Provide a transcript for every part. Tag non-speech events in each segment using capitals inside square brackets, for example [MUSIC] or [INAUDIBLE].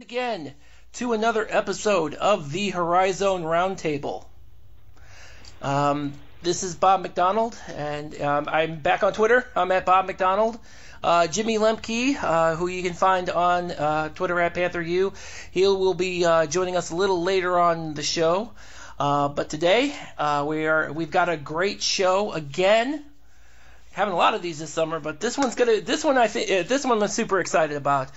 again to another episode of the Horizon Roundtable. Um, this is Bob McDonald, and um, I'm back on Twitter. I'm at Bob McDonald. Uh, Jimmy Lemke, uh, who you can find on uh, Twitter at PantherU, he will be uh, joining us a little later on the show. Uh, but today uh, we are we've got a great show again having a lot of these this summer, but this one's gonna. This one I think. This one I'm super excited about.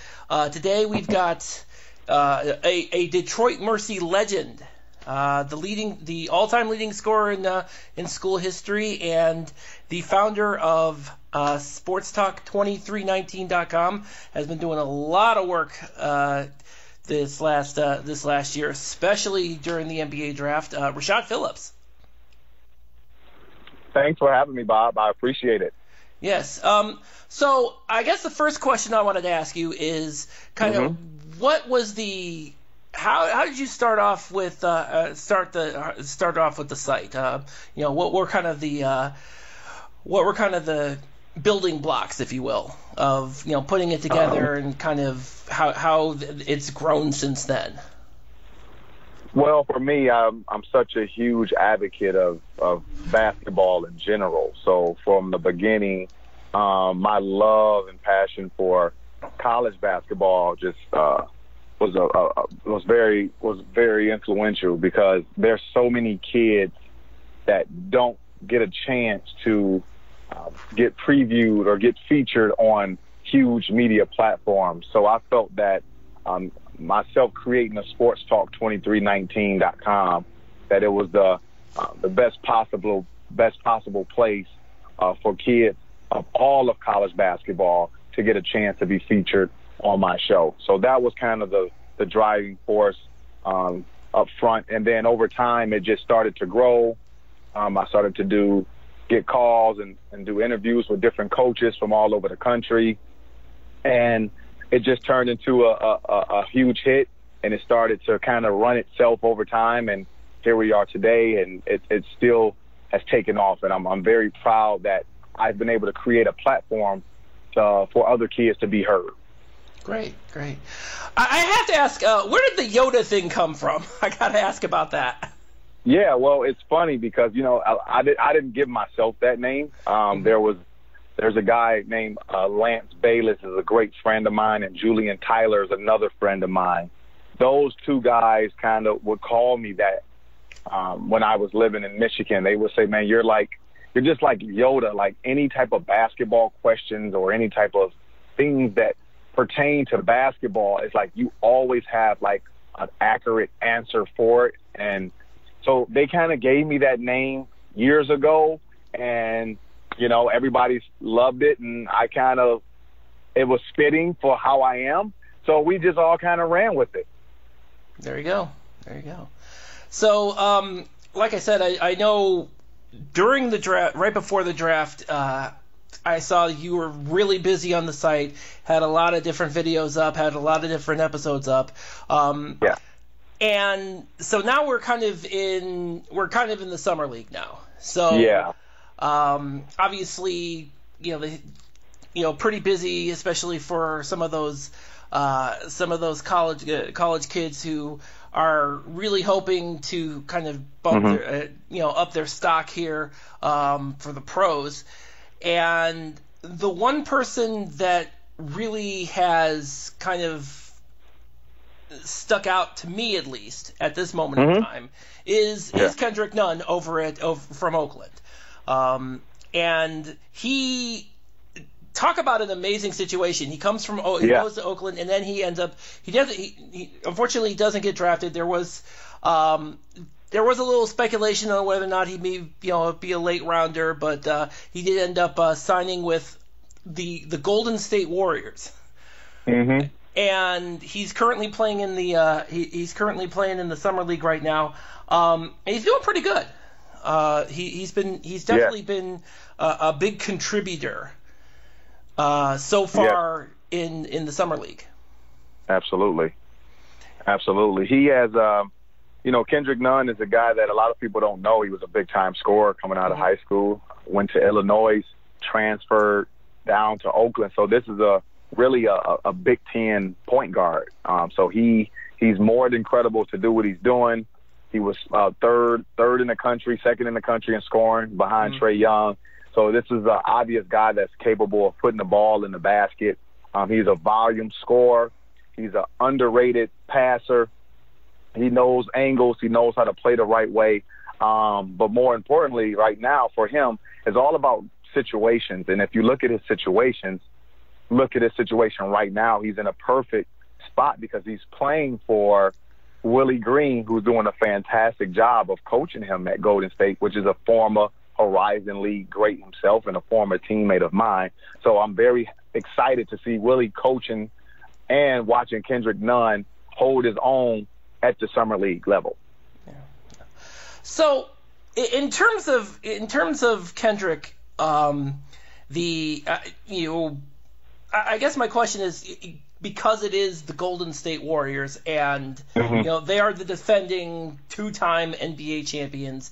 Today we've got uh, a, a Detroit Mercy legend, uh, the leading, the all-time leading scorer in uh, in school history, and the founder of uh, SportsTalk2319.com has been doing a lot of work uh, this last uh, this last year, especially during the NBA draft. Uh, Rashad Phillips. Thanks for having me, Bob. I appreciate it. Yes. Um, so I guess the first question I wanted to ask you is kind Mhm. of what was the how how did you start off with uh, uh, start the start off with the site? Uh, you know, what were kind of the uh, what were kind of the building blocks, if you will, of you know putting it together and kind of how how it's grown since then. Well, for me, I'm, I'm such a huge advocate of, of basketball in general. So from the beginning, um, my love and passion for college basketball just uh, was a, a, was very was very influential because there's so many kids that don't get a chance to uh, get previewed or get featured on huge media platforms. So I felt that um, myself creating a sports talk 2319.com that it was the uh, the best possible best possible place uh, for kids of all of college basketball to get a chance to be featured on my show. So that was kind of the the driving force um, up front, and then over time it just started to grow. Um, I started to do get calls and, and do interviews with different coaches from all over the country, and it just turned into a, a, a huge hit and it started to kind of run itself over time and here we are today and it, it still has taken off and I'm, I'm very proud that I've been able to create a platform to, for other kids to be heard. Great, great. I, I have to ask, uh, where did the Yoda thing come from? [LAUGHS] I got to ask about that. Yeah, well, it's funny because you know I, I, did, I didn't give myself that name. Um, There was there's a guy named uh, Lance Bayless is a great friend of mine, and Julian Tyler is another friend of mine. Those two guys kind of would call me that um, when I was living in Michigan. They would say, "Man, you're like you're just like Yoda. Like any type of basketball questions or any type of things that pertain to basketball, it's like you always have like an accurate answer for it." And so they kind of gave me that name years ago, and you know everybody's loved it, and I kind of it was fitting for how I am. So we just all kind of ran with it. There you go. There you go. So, um, like I said, I, I know during the draft, right before the draft, uh, I saw you were really busy on the site, had a lot of different videos up, had a lot of different episodes up. Um, Yeah. And so now we're kind of in we're kind of in the summer league now. So Yeah. um, obviously, you know, the, you know, pretty busy, especially for some of those, uh, some of those college uh, college kids who are really hoping to kind of bump Mhm. their, uh, you know, up their stock here um, for the pros. And the one person that really has kind of stuck out to me, at least at this moment in Mhm. time, is Yeah. is Kendrick Nunn over at over, from Oakland. Um, and he talk about an amazing situation. He comes from O- he Yeah. goes to Oakland and then he ends up he doesn't he, he unfortunately he doesn't get drafted. There was um, there was a little speculation on whether or not he may you know be a late rounder, but uh, he did end up uh, signing with the the Golden State Warriors Mhm. and he's currently playing in the uh, he, he's currently playing in the summer league right now. Um, and he's doing pretty good. Uh, he he's been he's definitely been a, a big contributor uh, so far in in the summer league. Absolutely. Absolutely. He has, um, you know, Kendrick Nunn is a guy that a lot of people don't know. He was a big time scorer coming out of Mhm. high school, went to Illinois, transferred down to Oakland. So this is a really a, a Big Ten point guard. Um, so he he's more than credible to do what he's doing. He was uh, third third in the country, second in the country in scoring behind mm-hmm. Trae Young. So this is an obvious guy that's capable of putting the ball in the basket. Um, he's a volume scorer. He's an underrated passer. He knows angles. He knows how to play the right way. Um, but more importantly, right now for him, it's all about situations. And if you look at his situations, look at his situation right now, he's in a perfect spot because he's playing for Willie Green, who's doing a fantastic job of coaching him at Golden State, which is a former Horizon League great himself and a former teammate of mine. So I'm very excited to see Willie coaching and watching Kendrick Nunn hold his own at the summer league level. Yeah. So, in terms of in terms of Kendrick, um, the uh, you know, I guess my question is because it is the Golden State Warriors and mm-hmm. you know they are the defending two-time NBA champions,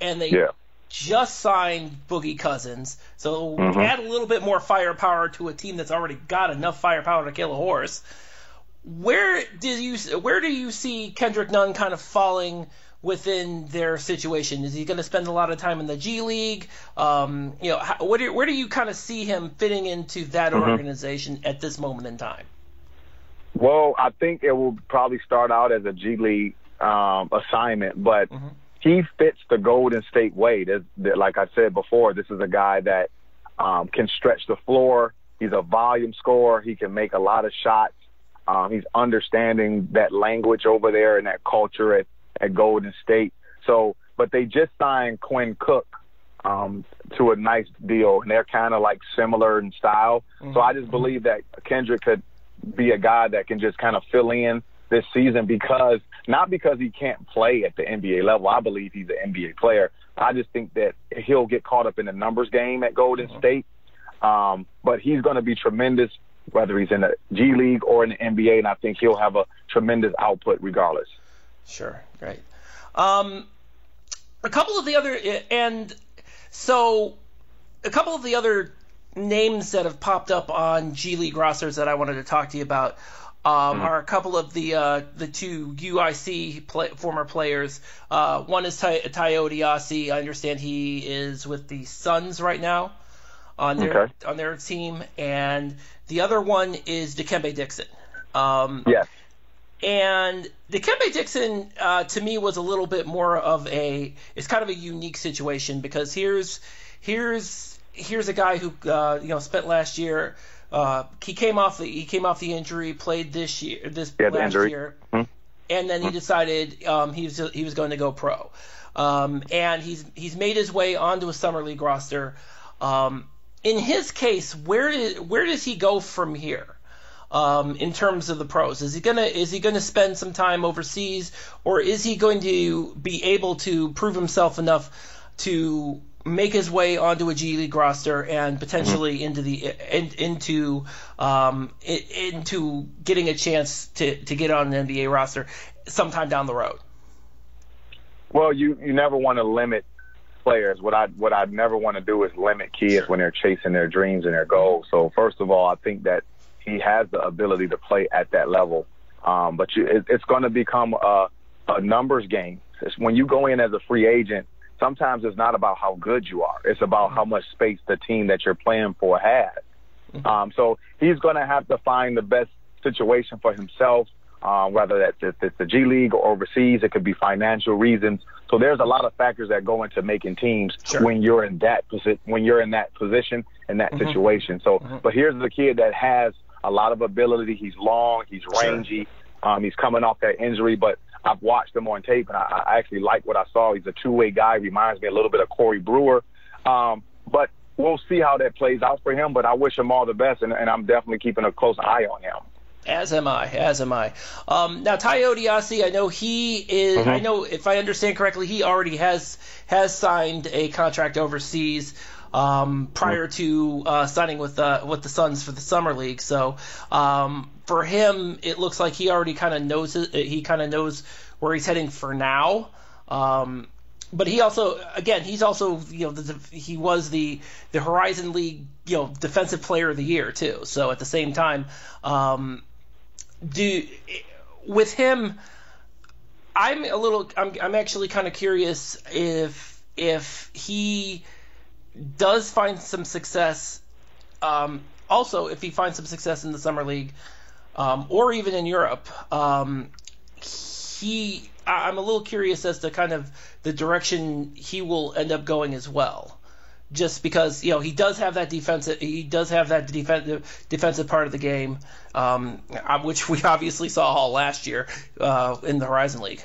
and they yeah. Just signed Boogie Cousins, so mm-hmm. add a little bit more firepower to a team that's already got enough firepower to kill a horse where do you where do you see Kendrick Nunn kind of falling within their situation? Is he going to spend a lot of time in the G League? Um, you know, how, where, do, where do you kind of see him fitting into that mm-hmm. organization at this moment in time? Well, I think it will probably start out as a G League um, assignment, but mm-hmm. He fits the Golden State way. There's, like I said before, this is a guy that um, can stretch the floor. He's a volume scorer. He can make a lot of shots. Um, he's understanding that language over there and that culture at, at Golden State. So, but they just signed Quinn Cook um, to a nice deal, and they're kind of like similar in style. Mm-hmm. So I just believe that Kendrick could be a guy that can just kind of fill in this season because not because he can't play at the NBA level. I believe he's an NBA player. I just think that he'll get caught up in the numbers game at Golden mm-hmm. State. Um, but he's going to be tremendous whether he's in the G League or in the NBA, and I think he'll have a tremendous output regardless. Sure, great. Um, a couple of the other, and so a couple of the other names that have popped up on G League rosters that I wanted to talk to you about um, mm-hmm. are a couple of the uh, the two UIC play, former players. Uh, one is Ty- Tai Odiase. I understand he is with the Suns right now on their okay. on their team, and the other one is Dikembe Dixon. Um, yes. And Dikembe Dixon, uh, to me, was a little bit more of a. It's kind of a unique situation because here's here's here's a guy who uh, you know spent last year. Uh, he came off the he came off the injury, played this year this yeah, last year, hmm and then he hmm decided um, he was he was going to go pro. Um, and he's he's made his way onto a summer league roster. Um, in his case, where where does he go from here? Um, in terms of the pros, is he gonna is he gonna spend some time overseas, or is he going to be able to prove himself enough to make his way onto a G League roster and potentially mm-hmm. into the in, into um, into getting a chance to, to get on an NBA roster sometime down the road? Well, you you never want to limit players, what I what I never want to do is limit kids when they're chasing their dreams and their goals. So first of all, I think that he has the ability to play at that level. Um, but you, it, it's going to become a, a numbers game. It's when you go in as a free agent, sometimes it's not about how good you are. It's about how much space the team that you're playing for has. Mm-hmm. Um, so he's going to have to find the best situation for himself um, whether that's if it's the G League or overseas. It could be financial reasons. So there's a lot of factors that go into making teams sure. when you're in that posi- when you're in that position in that mm-hmm. situation. So, mm-hmm. but here's the kid that has a lot of ability. He's long. He's rangy. Sure. Um, he's coming off that injury, but I've watched him on tape, and I, I actually like what I saw. He's a two-way guy. Reminds me a little bit of Corey Brewer. Um, but we'll see how that plays out for him. But I wish him all the best, and, and I'm definitely keeping a close eye on him. As am I. As am I. Um, now, Tai Odiase, I know he is. Mm-hmm. I know if I understand correctly, he already has has signed a contract overseas um, prior to uh, signing with uh, with the Suns for the summer league. So um, for him, it looks like he already kind of knows he kind of knows where he's heading for now. Um, but he also, again, he's also, you know, the, he was the the Horizon League, you know, Defensive Player of the Year too. So at the same time, um, do with him, I'm a little, I'm, I'm actually kind of curious if if he does find some success. Um, also, if he finds some success in the summer league, um, or even in Europe, um, he I'm a little curious as to kind of the direction he will end up going as well. Just because you know he does have that defensive, he does have that defensive defensive part of the game, um, which we [LAUGHS] obviously saw all last year uh, in the Horizon League.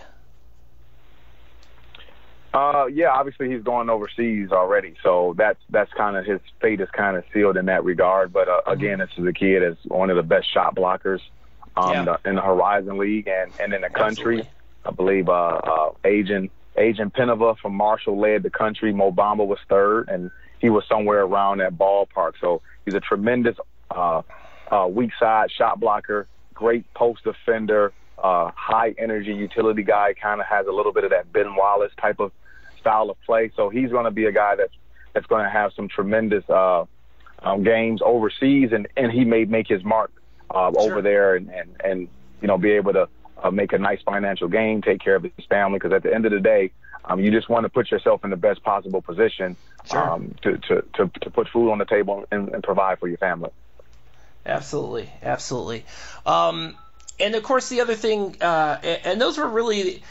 Uh, yeah, obviously he's going overseas already, so that's that's kind of his fate is kind of sealed in that regard. But uh, again, this is a kid that's one of the best shot blockers um, yeah. the, in the Horizon League and and in the country. Absolutely. I believe uh, uh, Ajdin Ajdin Penava from Marshall led the country. Mo Bamba was third, and he was somewhere around that ballpark. So he's a tremendous uh, uh, weak side shot blocker, great post defender, uh, high energy utility guy. Kind of has a little bit of that Ben Wallace type of style of play. So he's going to be a guy that's that's going to have some tremendous uh, um, games overseas, and and he may make his mark uh, sure. over there, and and and you know be able to uh, make a nice financial gain, take care of his family. Because at the end of the day, um, you just want to put yourself in the best possible position sure. um, to, to, to, to, put food on the table and, and, provide for your family. Absolutely, absolutely. Um, and of course, the other thing, uh, and those were really.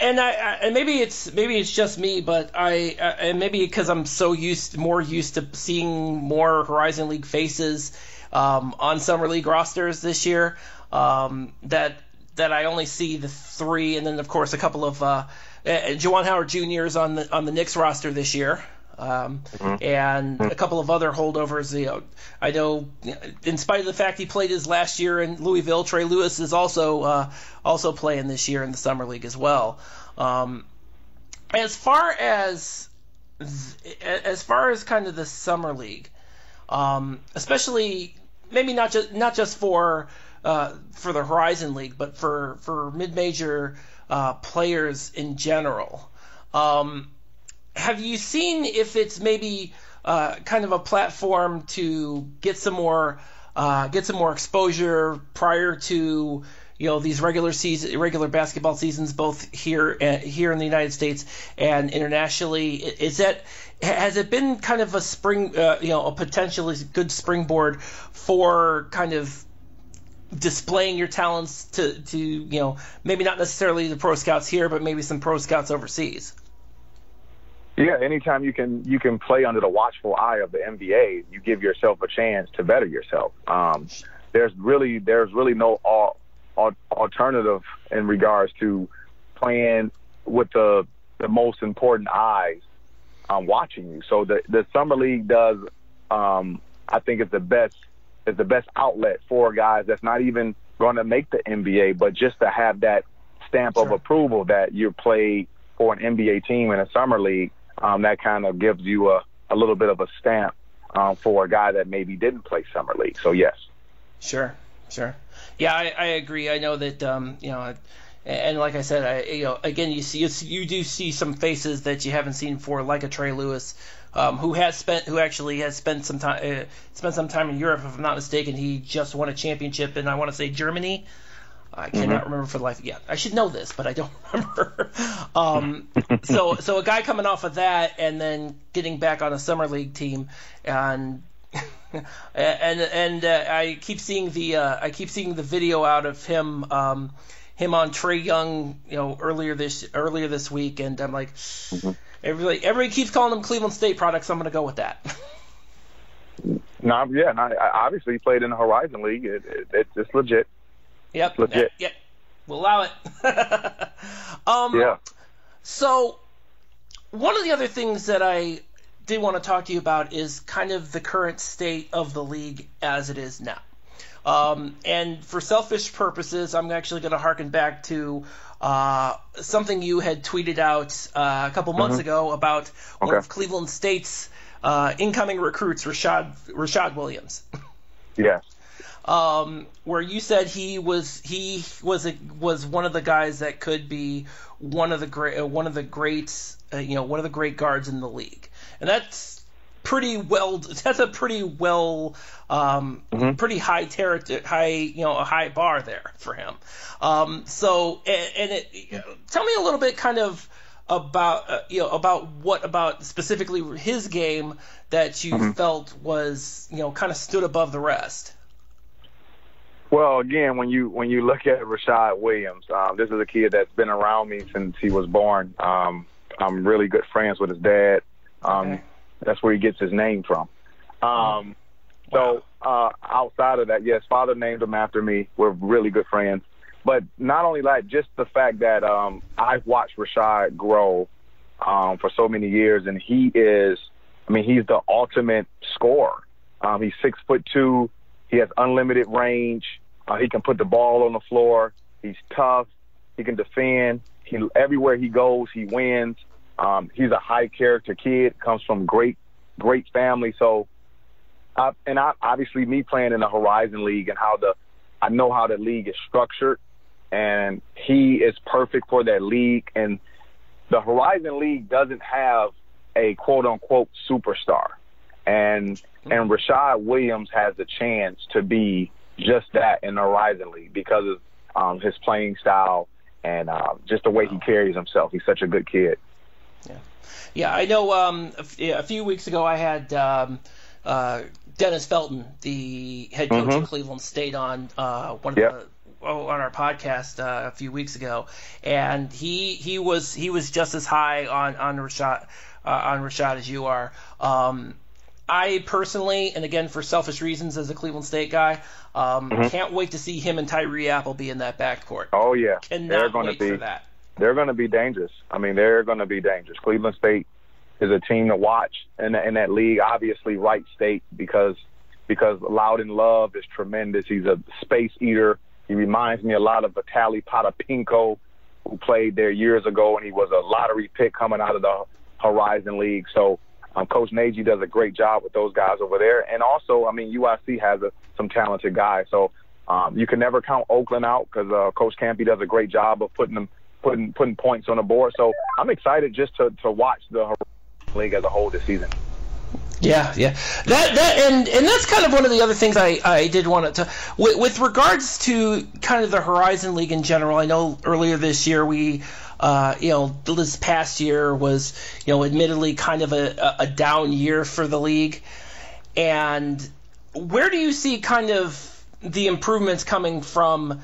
And I, and maybe it's maybe it's just me, but I uh, and maybe because I'm so used more used to seeing more Horizon League faces um, on summer league rosters this year um, that that I only see the three, and then of course a couple of uh, uh, Juwan Howard Jr. is on the on the Knicks roster this year. Um, mm-hmm. and a couple of other holdovers. You know, I know, in spite of the fact he played his last year in Louisville, Trey Lewis is also uh, also playing this year in the summer league as well. Um, as far as as far as kind of the summer league, um, especially maybe not just not just for uh, for the Horizon League, but for for mid major uh, players in general. Um, have you seen if it's maybe uh, kind of a platform to get some more uh, get some more exposure prior to you know these regular season regular basketball seasons both here uh, here in the United States and internationally is that has it been kind of a spring uh, you know a potentially good springboard for kind of displaying your talents to, to you know maybe not necessarily the pro scouts here, but maybe some pro scouts overseas. Yeah, anytime you can you can play under the watchful eye of the NBA, you give yourself a chance to better yourself. Um, there's really there's really no al- al- alternative in regards to playing with the the most important eyes um, watching you. So the the summer league does um, I think is the best is the best outlet for guys that's not even going to make the NBA, but just to have that stamp sure. of approval that you played for an NBA team in a summer league, um, that kind of gives you a, a little bit of a stamp um, for a guy that maybe didn't play summer league. So yes. Sure, sure. Yeah, I, I agree. I know that um, you know and like I said, I, you know, again, you see, you do see some faces that you haven't seen before, like a Trey Lewis, um, who has spent, who actually has spent some time, uh, spent some time in Europe, if I'm not mistaken. He just won a championship in, I want to say, Germany. I cannot mm-hmm. remember for the life. Yeah, I should know this, but I don't [LAUGHS] remember. um, so, so a guy coming off of that and then getting back on a summer league team, and [LAUGHS] and and uh, I keep seeing the uh, I keep seeing the video out of him. Um, him on Trae Young, you know, earlier this earlier this week, and I'm like, mm-hmm. everybody everybody keeps calling them Cleveland State products. I'm going to go with that. [LAUGHS] no, yeah, no, obviously he played in the Horizon League. It, it, it's, it's legit. Yep, legit. Yep, we'll allow it. [LAUGHS] um, yeah. So one of the other things that I did want to talk to you about is kind of the current state of the league as it is now. Um, and for selfish purposes, I'm actually going to harken back to uh, something you had tweeted out uh, a couple months mm-hmm. ago about okay. one of Cleveland State's uh, incoming recruits, Rashad Rashad Williams. Yes. Um, where you said he was he was a, was one of the guys that could be one of the great uh, one of the greats, uh, you know, one of the great guards in the league, and that's pretty well. [LAUGHS] That's a pretty well, um, mm-hmm. pretty high territory, high you know, a high bar there for him. Um, so and, and it, you know, tell me a little bit, kind of about uh, you know about what about specifically his game that you mm-hmm. felt was you know kind of stood above the rest. Well, again, when you when you look at Rashad Williams, um, this is a kid that's been around me since he was born. Um, I'm really good friends with his dad. Um, okay. That's where he gets his name from. Um, wow. So uh, outside of that, yes, father named him after me. We're really good friends. But not only that, just the fact that um, I've watched Rashad grow um, for so many years, and he is, I mean, he's the ultimate scorer. Um, he's six foot two. He has unlimited range. Uh, he can put the ball on the floor. He's tough. He can defend. He everywhere he goes, he wins. Um, he's a high character kid. Comes from great, great family. So, uh, and I, obviously, me playing in the Horizon League and how the I know how the league is structured and he is perfect for that league. And the Horizon League doesn't have a quote unquote superstar, and and Rashad Williams has a chance to be just that in the Horizon League because of um, his playing style and uh, just the way he carries himself. He's such a good kid. Yeah, yeah. I know. Um, a, few weeks ago, I had um, uh, Dennis Felton, the head coach mm-hmm. of Cleveland State, on uh, one of yep. the Oh, on our podcast uh, a few weeks ago, and he he was he was just as high on on Rashad uh, on Rashad as you are. Um, I personally, and again for selfish reasons as a Cleveland State guy, um, mm-hmm. can't wait to see him and Tyree Appleby in that backcourt. Oh yeah, Cannot they're going to be they're going to be dangerous. I mean, they're going to be dangerous. Cleveland State is a team to watch in, in that league. Obviously, Wright State because because Loudon Love is tremendous. He's a space eater. He reminds me a lot of Vitaly Potapenko, who played there years ago, and he was a lottery pick coming out of the Horizon League. So um, Coach Nagy does a great job with those guys over there. And also, I mean, UIC has a, some talented guys. So um, you can never count Oakland out because uh, Coach Kampe does a great job of putting them putting putting points on the board. So I'm excited just to to watch the League as a whole this season. Yeah, yeah. That that and and that's kind of one of the other things I I did want to with, with regards to kind of the Horizon League in general. I know earlier this year we. Uh, you know, this past year was, you know, admittedly kind of a, a down year for the league. And where do you see kind of the improvements coming from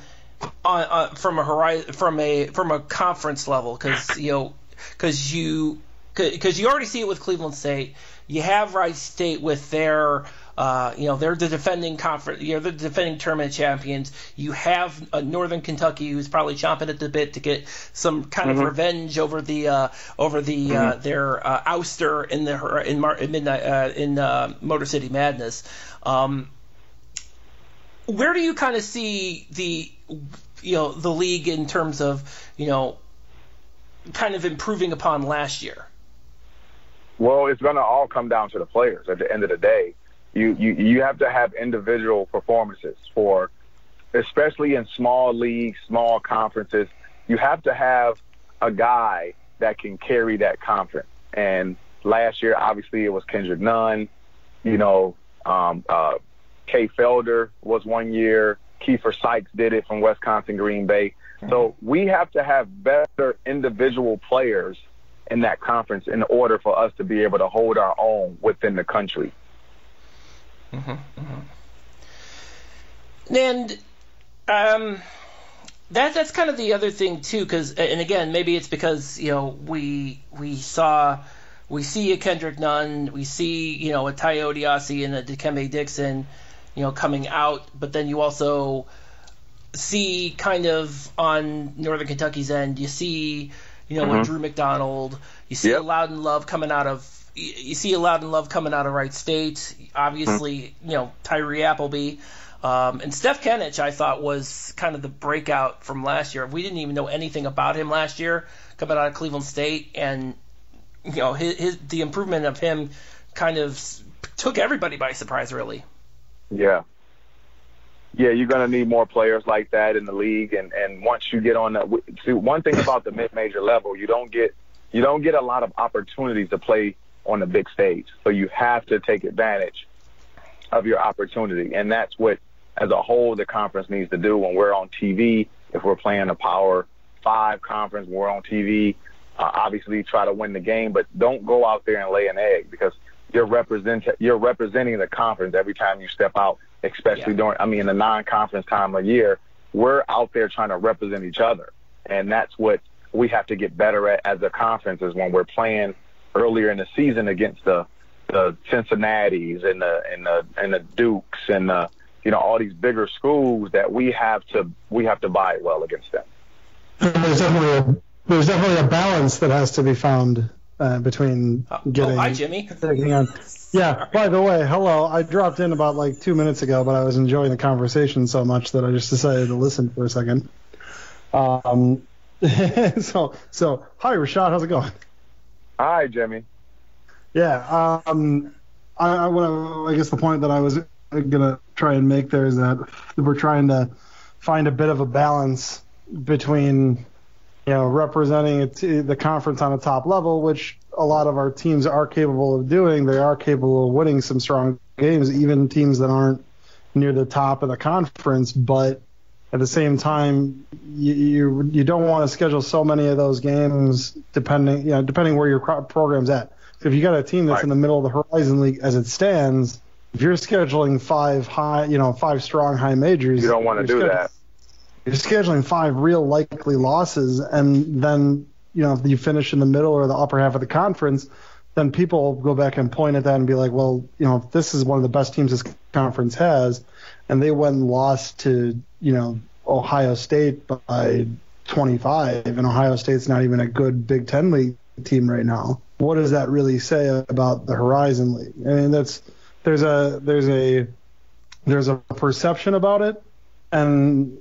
on, uh, from a horizon from a from a conference level? Because you know, because you because you already see it with Cleveland State you have Wright State with their, uh, you know, they're the defending conference, you know, the defending tournament champions. You have uh, Northern Kentucky, who's probably chomping at the bit to get some kind mm-hmm. of revenge over the uh, over the uh, mm-hmm. their uh, ouster in the in, Mar- in midnight uh, in Motor City Madness. Um, where do you kind of see the you know the league in terms of you know kind of improving upon last year? Well, it's going to all come down to the players at the end of the day. You, you, you have to have individual performances for, especially in small leagues, small conferences. You have to have a guy that can carry that conference. And last year, obviously, it was Kendrick Nunn. You know, um, uh, Kay Felder was one year. Keifer Sykes did it from Wisconsin Green Bay. Mm-hmm. So we have to have better individual players in that conference in order for us to be able to hold our own within the country. Mm-hmm, mm-hmm. And um, that that's kind of the other thing too, because and again maybe it's because you know we we saw we see a Kendrick Nunn, we see you know a Tai Odiase and a Dikembe Dixon, you know coming out, but then you also see kind of on Northern Kentucky's end, you see you know, mm-hmm. with Drew McDonald. You see yep. Loudon Love coming out of you see a Loudon Love coming out of Wright State. Obviously, mm-hmm. you know Tyree Appleby. Um, and Stef Kenic, I thought, was kind of the breakout from last year. We didn't even know anything about him last year, coming out of Cleveland State, and you know his, his the improvement of him kind of took everybody by surprise, really. Yeah, yeah, you're going to need more players like that in the league. And, and once you get on the, see, one thing about the mid-major level, you don't get, you don't get a lot of opportunities to play on the big stage. So you have to take advantage of your opportunity. And that's what, as a whole, the conference needs to do when we're on TV. If we're playing a power five conference, we're on TV. Uh, obviously, try to win the game, but don't go out there and lay an egg because you're represent you're representing the conference every time you step out, especially yeah. during I mean the non-conference time of year. We're out there trying to represent each other, and that's what we have to get better at as a conference is when we're playing earlier in the season against the the Cincinnati's and the and the and the Dukes and the you know all these bigger schools that we have to we have to buy well against them. There's definitely a, there's definitely a balance that has to be found uh, between oh, getting. Oh, hi, Jimmy. On. Yeah. By the way, hello. I dropped in about like two minutes ago, but I was enjoying the conversation so much that I just decided to listen for a second. Um. [LAUGHS] so so hi, Rashad. How's it going? Hi, Jimmy. Yeah. Um. I, I want to I guess the point that I was gonna try and make there is that we're trying to find a bit of a balance between you know, representing the conference on a top level, which a lot of our teams are capable of doing. They are capable of winning some strong games, even teams that aren't near the top of the conference. But at the same time, you you, you don't want to schedule so many of those games depending you know depending where your program's at. So if you got a team that's right. in the middle of the Horizon League as it stands, if you're scheduling five high, you know, five strong high majors, you don't want to do that you're scheduling five real likely losses, and then you know if you finish in the middle or the upper half of the conference, then people go back and point at that and be like, well, you know, this is one of the best teams this conference has, and they went and lost to you know Ohio State by 25, and Ohio State's not even a good Big Ten league team right now. What does that really say about the Horizon League? I mean, that's there's a there's a there's a perception about it, and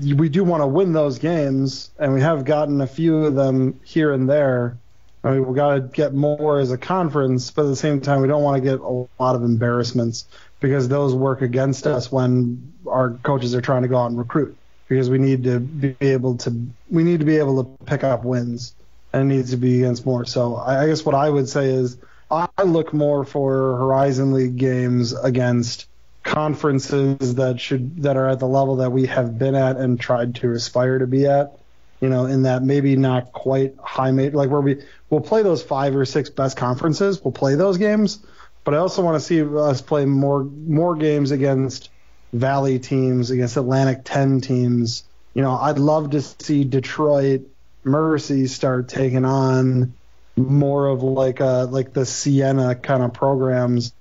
we do want to win those games, and we have gotten a few of them here and there. I mean, we got to get more as a conference, but at the same time, we don't want to get a lot of embarrassments because those work against us when our coaches are trying to go out and recruit. Because we need to be able to, we need to be able to pick up wins, and it needs to be against more. So I, I guess what I would say is I look more for Horizon League games against conferences that should that are at the level that we have been at and tried to aspire to be at. You know, in that maybe not quite high mate like where we we'll play those five or six best conferences. We'll play those games, but I also want to see us play more more games against Valley teams, against Atlantic 10 teams. You know, I'd love to see Detroit Mercy start taking on more of like a like the Siena kind of programs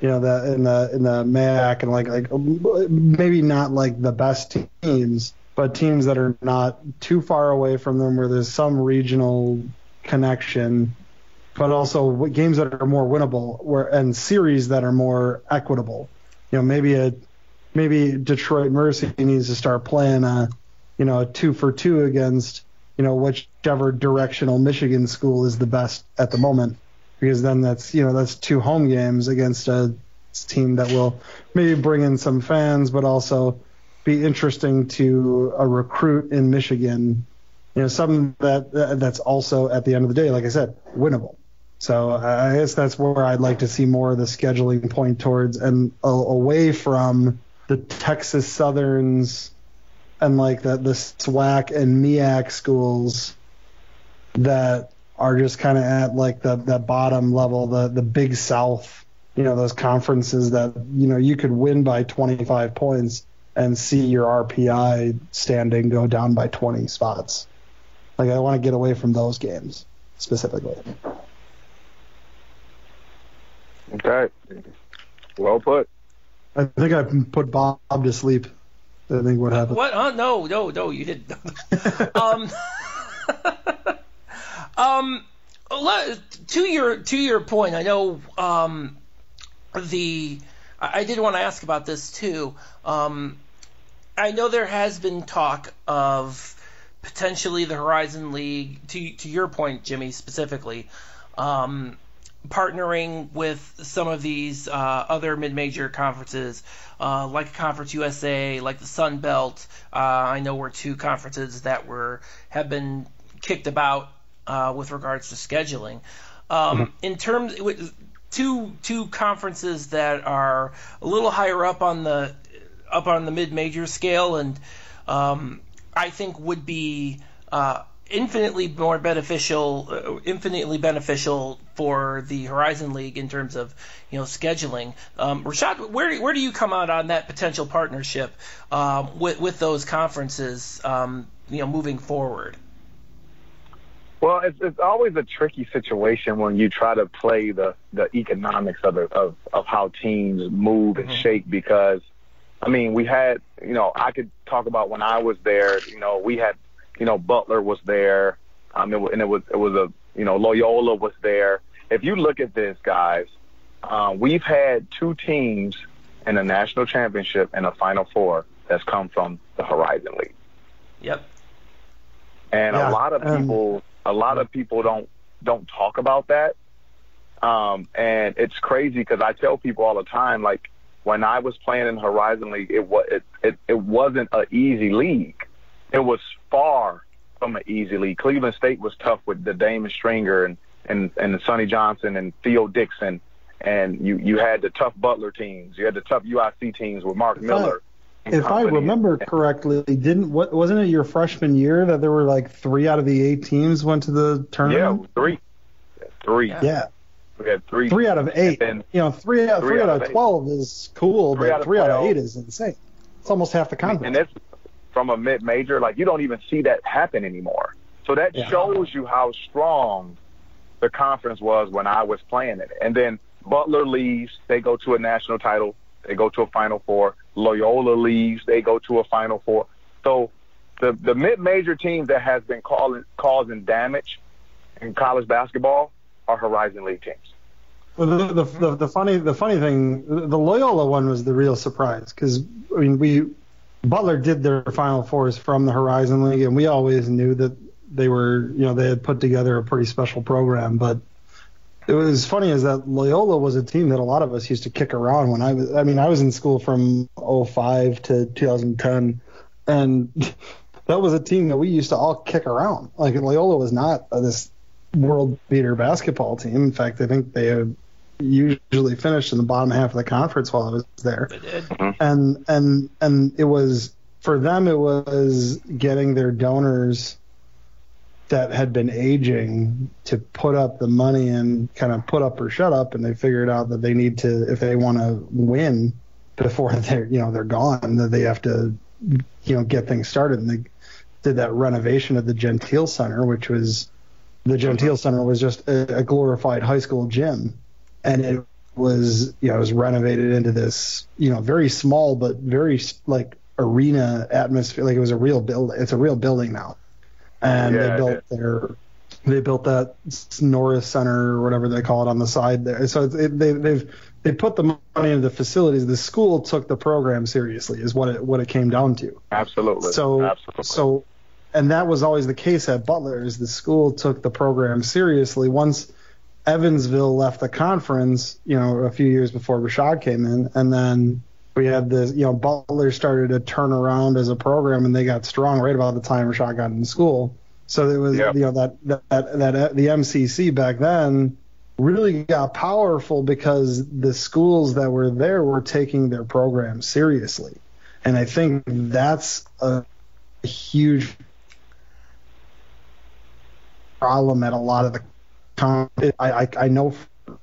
you know, the in the in the MAC and like like maybe not like the best teams, but teams that are not too far away from them where there's some regional connection, but also games that are more winnable where and series that are more equitable. You know, maybe a maybe Detroit Mercy needs to start playing a you know a two for two against you know whichever directional Michigan school is the best at the moment because then that's you know that's two home games against a team that will maybe bring in some fans, but also be interesting to a recruit in Michigan. You know, something that that's also at the end of the day, like I said, winnable. So I guess that's where I'd like to see more of the scheduling point towards and away from the Texas Southerns and like the the SWAC and MEAC schools that are just kind of at like the the bottom level, the the Big South, you know, those conferences that you know you could win by 25 points and see your RPI standing go down by 20 spots. Like I want to get away from those games specifically. Okay. Well put. I think I put Bob to sleep. I think what happened. What? Uh, no, no, no, you didn't. [LAUGHS] um, [LAUGHS] um, to your to your point, I know um, the I did want to ask about this too. Um, I know there has been talk of potentially the Horizon League. To to your point, Jimmy, specifically, um, partnering with some of these uh, other mid-major conferences, uh, like Conference USA, like the Sun Belt. Uh, I know were two conferences that were have been kicked about uh, with regards to scheduling. Um, mm-hmm. In terms, two two conferences that are a little higher up on the up on the mid-major scale, and um, I think would be uh, infinitely more beneficial, uh, infinitely beneficial for the Horizon League in terms of you know scheduling. Um, Rashad, where where do you come out on that potential partnership um, with with those conferences? Um, you know, moving forward. Well, it's it's always a tricky situation when you try to play the the economics of it, of of how teams move and mm-hmm. shape because. I mean, we had, you know, I could talk about when I was there, you know, we had you know, Butler was there. Um, it, and it was it was a you know Loyola was there. If you look at this, guys, um, we've had two teams in a national championship and a Final Four that's come from the Horizon League. Yep. And yeah, a lot of people, um, a lot of people don't don't talk about that. Um, and it's crazy because I tell people all the time, like when I was playing in Horizon League, it was it it, it wasn't an easy league it was far from an easy league. Cleveland State was tough with the Damon Stringer and and and Sonny Johnson and Theo Dixon, and you you had the tough Butler teams. You had the tough UIC teams with Mark Miller. I, if I remember and, correctly, didn't what wasn't it your freshman year that there were like three out of the eight teams went to the tournament? Yeah, three, three. Yeah. We had three. Three out of eight. Then, you know, three out three, three out, out of twelve is cool, three but three out of eight is insane. It's almost half the conference. And that's from a mid major, like you don't even see that happen anymore. So that yeah. shows you how strong the conference was when I was playing it. And then Butler leaves, they go to a national title, they go to a Final Four. Loyola leaves, they go to a Final Four. So the the mid major teams that has been calling causing damage in college basketball are Horizon League teams. Well, the, the, the, the funny the funny thing, the Loyola one was the real surprise because I mean we Butler did their Final Fours from the Horizon League, and we always knew that they were, you know, they had put together a pretty special program. But it was funny is that Loyola was a team that a lot of us used to kick around when I was. I mean, I was in school from 05 to 2010, and [LAUGHS] that was a team that we used to all kick around. Like Loyola was not this world beater basketball team. In fact, I think they had usually finished in the bottom half of the conference while I was there. They did. Mm-hmm. And and and it was for them it was getting their donors that had been aging to put up the money and kind of put up or shut up and they figured out that they need to if they want to win before [LAUGHS] they're you know they're gone that they have to you know get things started. And they did that renovation of the Gentile Center which was the Gentile Center was just a, a glorified high school gym. And it was you know it was renovated into this you know very small but very like arena atmosphere like it was a real build it's a real building now and yeah, they built their they built that Norris Center or whatever they call it on the side there. So it, they they've they put the money into the facilities. The school took the program seriously is what it what it came down to. Absolutely. So absolutely. so and that was always the case at Butler is the school took the program seriously. Once Evansville left the conference, you know, a few years before Rashad came in, and then we had this, you know, Butler started to turn around as a program, and they got strong right about the time Rashad got in school. So it was, yep. you know, that, that that that uh, the MCC back then really got powerful because the schools that were there were taking their program seriously, and I think that's a huge problem at a lot of the I, I, I know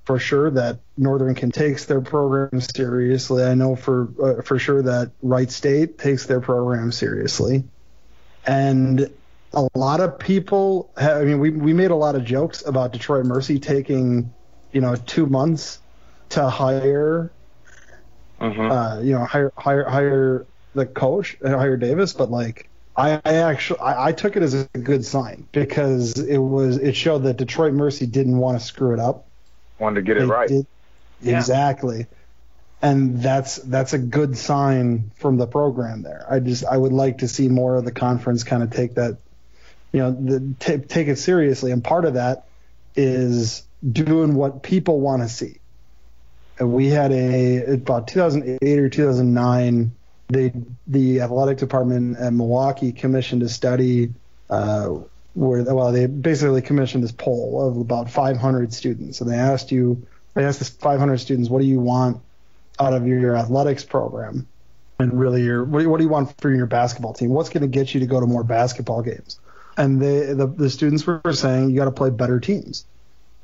for sure that Northern can takes their program seriously. I know for uh, for sure that Wright State takes their program seriously, and a lot of people. Have, I mean, we we made a lot of jokes about Detroit Mercy taking, you know, two months to hire, mm-hmm. uh, you know, hire hire hire the coach and hire Davis, but like I, I actually I, I, took it as a good sign because it was it showed that Detroit Mercy didn't want to screw it up. Wanted to get they it right. Did, yeah. Exactly. And that's that's a good sign from the program there. I just I would like to see more of the conference kind of take that, you know, the, t- take it seriously. And part of that is doing what people want to see. And we had a about 2008 or 2009. They the athletic department at Milwaukee commissioned a study uh, where well they basically commissioned this poll of about 500 students, and they asked you they asked this 500 students what do you want out of your, athletics program, and really your what, what do you want for your basketball team? What's going to get you to go to more basketball games? And they the, the students were saying you got to play better teams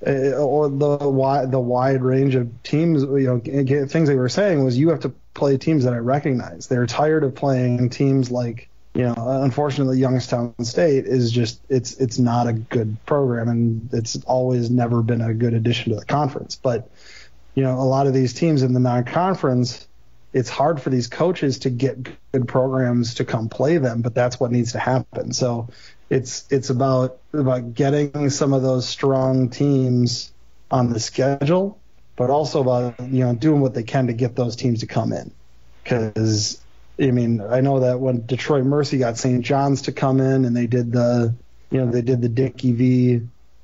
uh, or the wide the wide range of teams. You know, things they were saying was you have to play teams that I recognize. They're tired of playing teams like you know. Unfortunately, Youngstown State is just it's it's not a good program, and it's always never been a good addition to the conference. But you know, a lot of these teams in the non-conference. It's hard for these coaches to get good programs to come play them, but that's what needs to happen. So it's it's about about getting some of those strong teams on the schedule, but also about you know doing what they can to get those teams to come in. Because I mean, I know that when Detroit Mercy got St. John's to come in, and they did the you know they did the Dickie V,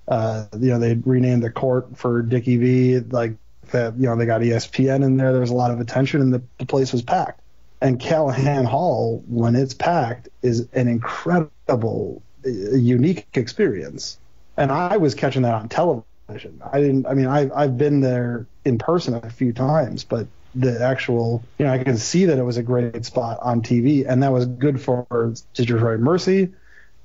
uh, you know they renamed the court for Dickie V, like that. You know they got ESPN in there. There was a lot of attention, and the, the place was packed. And Calihan Hall, when it's packed, is an incredible a unique experience. And I was catching that on television. I didn't. I mean, I I've been there in person a few times, but the actual, you know, I could see that it was a great spot on TV, and that was good for Detroit Mercy,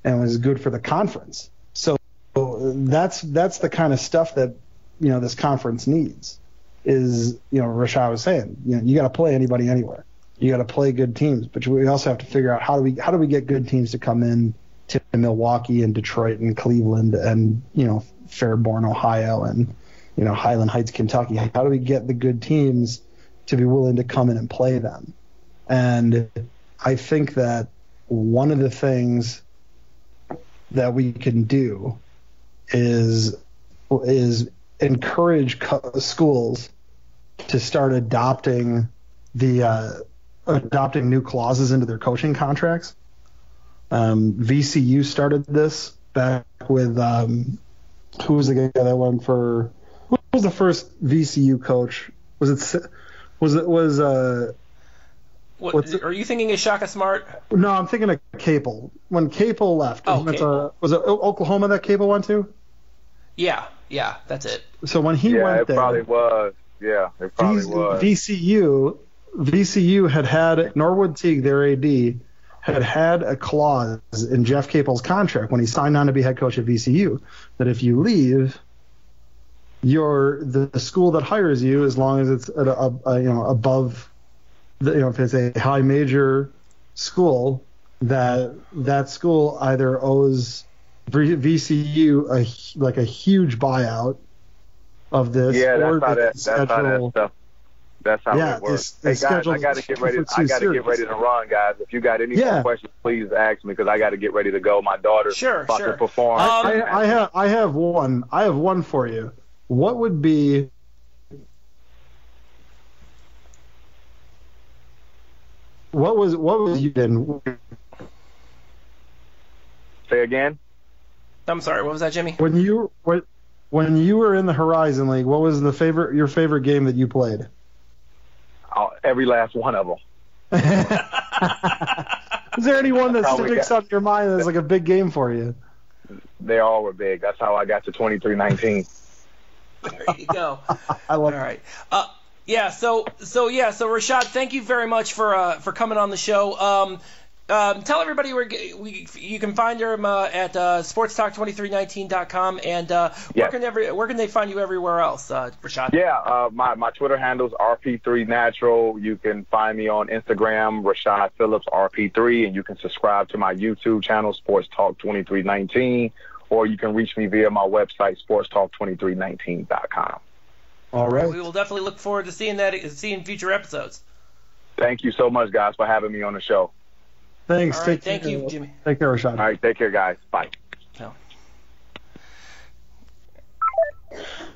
and was good for the conference. So that's that's the kind of stuff that you know this conference needs. Is you know Rashad was saying, you know, you got to play anybody anywhere. You got to play good teams, but we also have to figure out how do we how do we get good teams to come in to Milwaukee and Detroit and Cleveland and you know Fairborn, Ohio and you know Highland Heights, Kentucky. How do we get the good teams to be willing to come in and play them? And I think that one of the things that we can do is is encourage co- schools to start adopting the uh, adopting new clauses into their coaching contracts um, VCU started this back with um, who was the guy that won for who was the first VCU coach? Was it was it was uh what, are you thinking of Shaka Smart? No, I'm thinking of Capel. When Capel left, oh, Capel. To, was it Oklahoma that Capel went to? Yeah, yeah, that's it. So when he yeah, went it there, probably was. Yeah, it probably was. VCU, VCU had had Norwood Teague, their AD, had had a clause in Jeff Capel's contract when he signed on to be head coach at VCU that if you leave, you're the, the school that hires you, as long as it's at a, a, a, you know above, the, you know if it's a high major school, that that school either owes VCU a like a huge buyout of this, yeah, or that's how that, that's how that stuff that's how yeah, it works. It's, hey guys, I got to get ready. I got to get ready to run, guys. If you got any yeah. more questions, please ask me because I got to get ready to go. My daughter's sure, about sure. to perform. Um, I, I, have I have one. I have one for you. What would be what was what was you then? Say again. I'm sorry. What was that, Jimmy? When you what when you were in the Horizon League, what was the favorite your favorite game that you played? every last one of them. [LAUGHS] Is there anyone that sticks out in your mind that's like a big game for you? They all were big. That's how I got to 2319. There you go. [LAUGHS] I love all right. Uh, yeah. So so yeah. So Rashad, thank you very much for uh, for coming on the show. Um, um, tell everybody where we, you can find him uh, at uh, sportstalk2319.com and uh, yes. where can every where can they find you everywhere else, uh, Rashad? Yeah, uh, my my Twitter handle is rp3natural. You can find me on Instagram, Rashad Phillips RP3, and you can subscribe to my YouTube channel, Sports Talk 2319, or you can reach me via my website, sportstalk2319.com. All right. We will definitely look forward to seeing that seeing future episodes. Thank you so much, guys, for having me on the show. Thanks. Right, take thank care. you, Jimmy. Take care, Rashad. All right, take care, guys. Bye. No.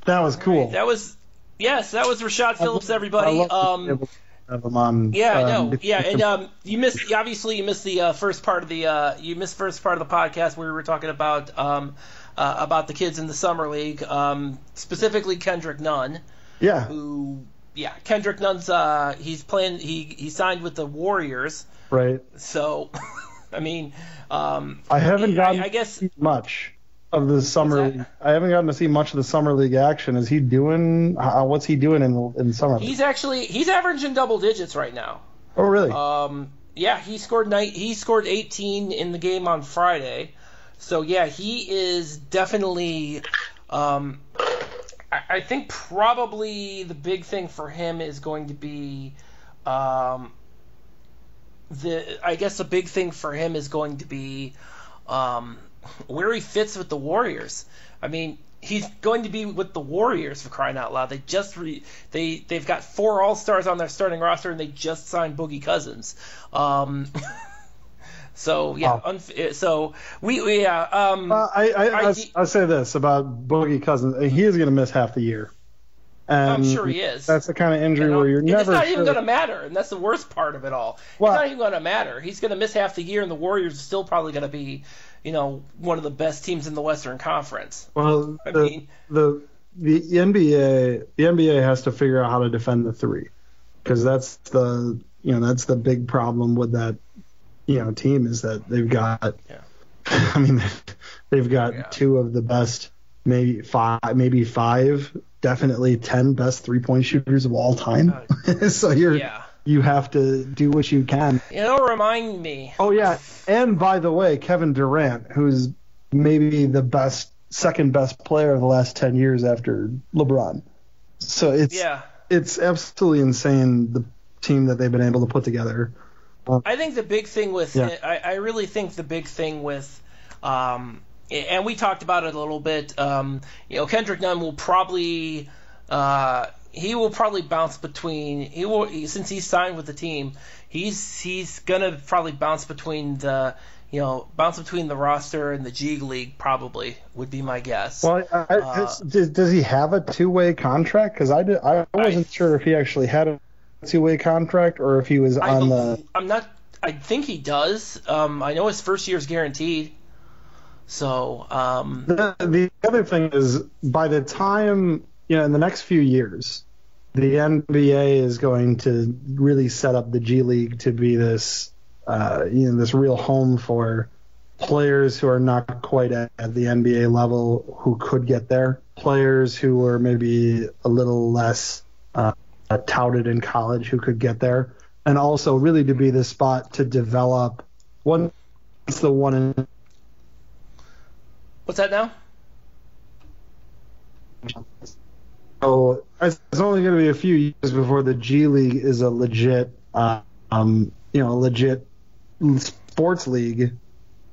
That was cool. That was yes, that was Rashad Phillips, everybody. I love um, have him on. Yeah, I um, know. Yeah, and um, you missed obviously you missed the uh, first part of the uh, you missed first part of the podcast where we were talking about um, uh, about the kids in the summer league, um, specifically Kendrick Nunn, yeah, who yeah Kendrick Nunn's uh, he's playing he he signed with the Warriors, right. so [LAUGHS] I mean um, I haven't gotten I, I guess much of the summer. That? League. I haven't gotten to see much of the summer league action. Is he doing? What's he doing in in summer? league? he's actually he's averaging double digits right now. oh, really? Um, yeah, he scored night. He scored 18 in the game on Friday. So yeah, he is definitely. Um, I, I think probably the big thing for him is going to be. Um, the I guess the big thing for him is going to be um, where he fits with the Warriors. I mean, he's going to be with the Warriors for crying out loud. They just re- they they've got four All Stars on their starting roster, and they just signed Boogie Cousins. Um, [LAUGHS] so yeah, Oh. unf- so we, we yeah. Um, Uh, I, I, I, I I say this about Boogie Cousins. He is going to miss half the year. I'm um, sure he is. That's the kind of injury You know, where you're never it's not sure. even going to matter, and that's the worst part of it all. Well- it's not even going to matter. He's going to miss half the year, and the Warriors are still probably going to be, you know, one of the best teams in the Western Conference. well, I the, mean- the the NBA the NBA has to figure out how to defend the three because that's the you know that's the big problem with that you know team is that they've got Yeah. [LAUGHS] I mean they've got Yeah. two of the best maybe five maybe five definitely ten best three point shooters of all time [LAUGHS] so you're Yeah. you have to do what you can It'll remind me. Oh yeah, and by the way, Kevin Durant, who's maybe the best, second best player of the last ten years after LeBron. So it's Yeah. it's absolutely insane the team that they've been able to put together. I think the big thing with Yeah. I, I really think the big thing with um, and we talked about it a little bit. Um, you know, Kendrick Nunn will probably uh, he will probably bounce between he will since he's signed with the team. He's he's gonna probably bounce between the you know bounce between the roster and the G League probably would be my guess. Well, I, I, Uh, does, does he have a two-way contract? Because I did, I wasn't I- sure if he actually had a two-way contract or if he was on the. I'm not. I think he does. Um, I know his first year is guaranteed. So um, The, the other thing is, by the time you know, in the next few years, the NBA is going to really set up the G League to be this, uh, you know, this real home for players who are not quite at, at the NBA level who could get there, players who are maybe a little less uh, touted in college who could get there, and also really to be the spot to develop once the one in what's that now? So it's only going to be a few years before the G League is a legit, uh, um, you know, legit sports league.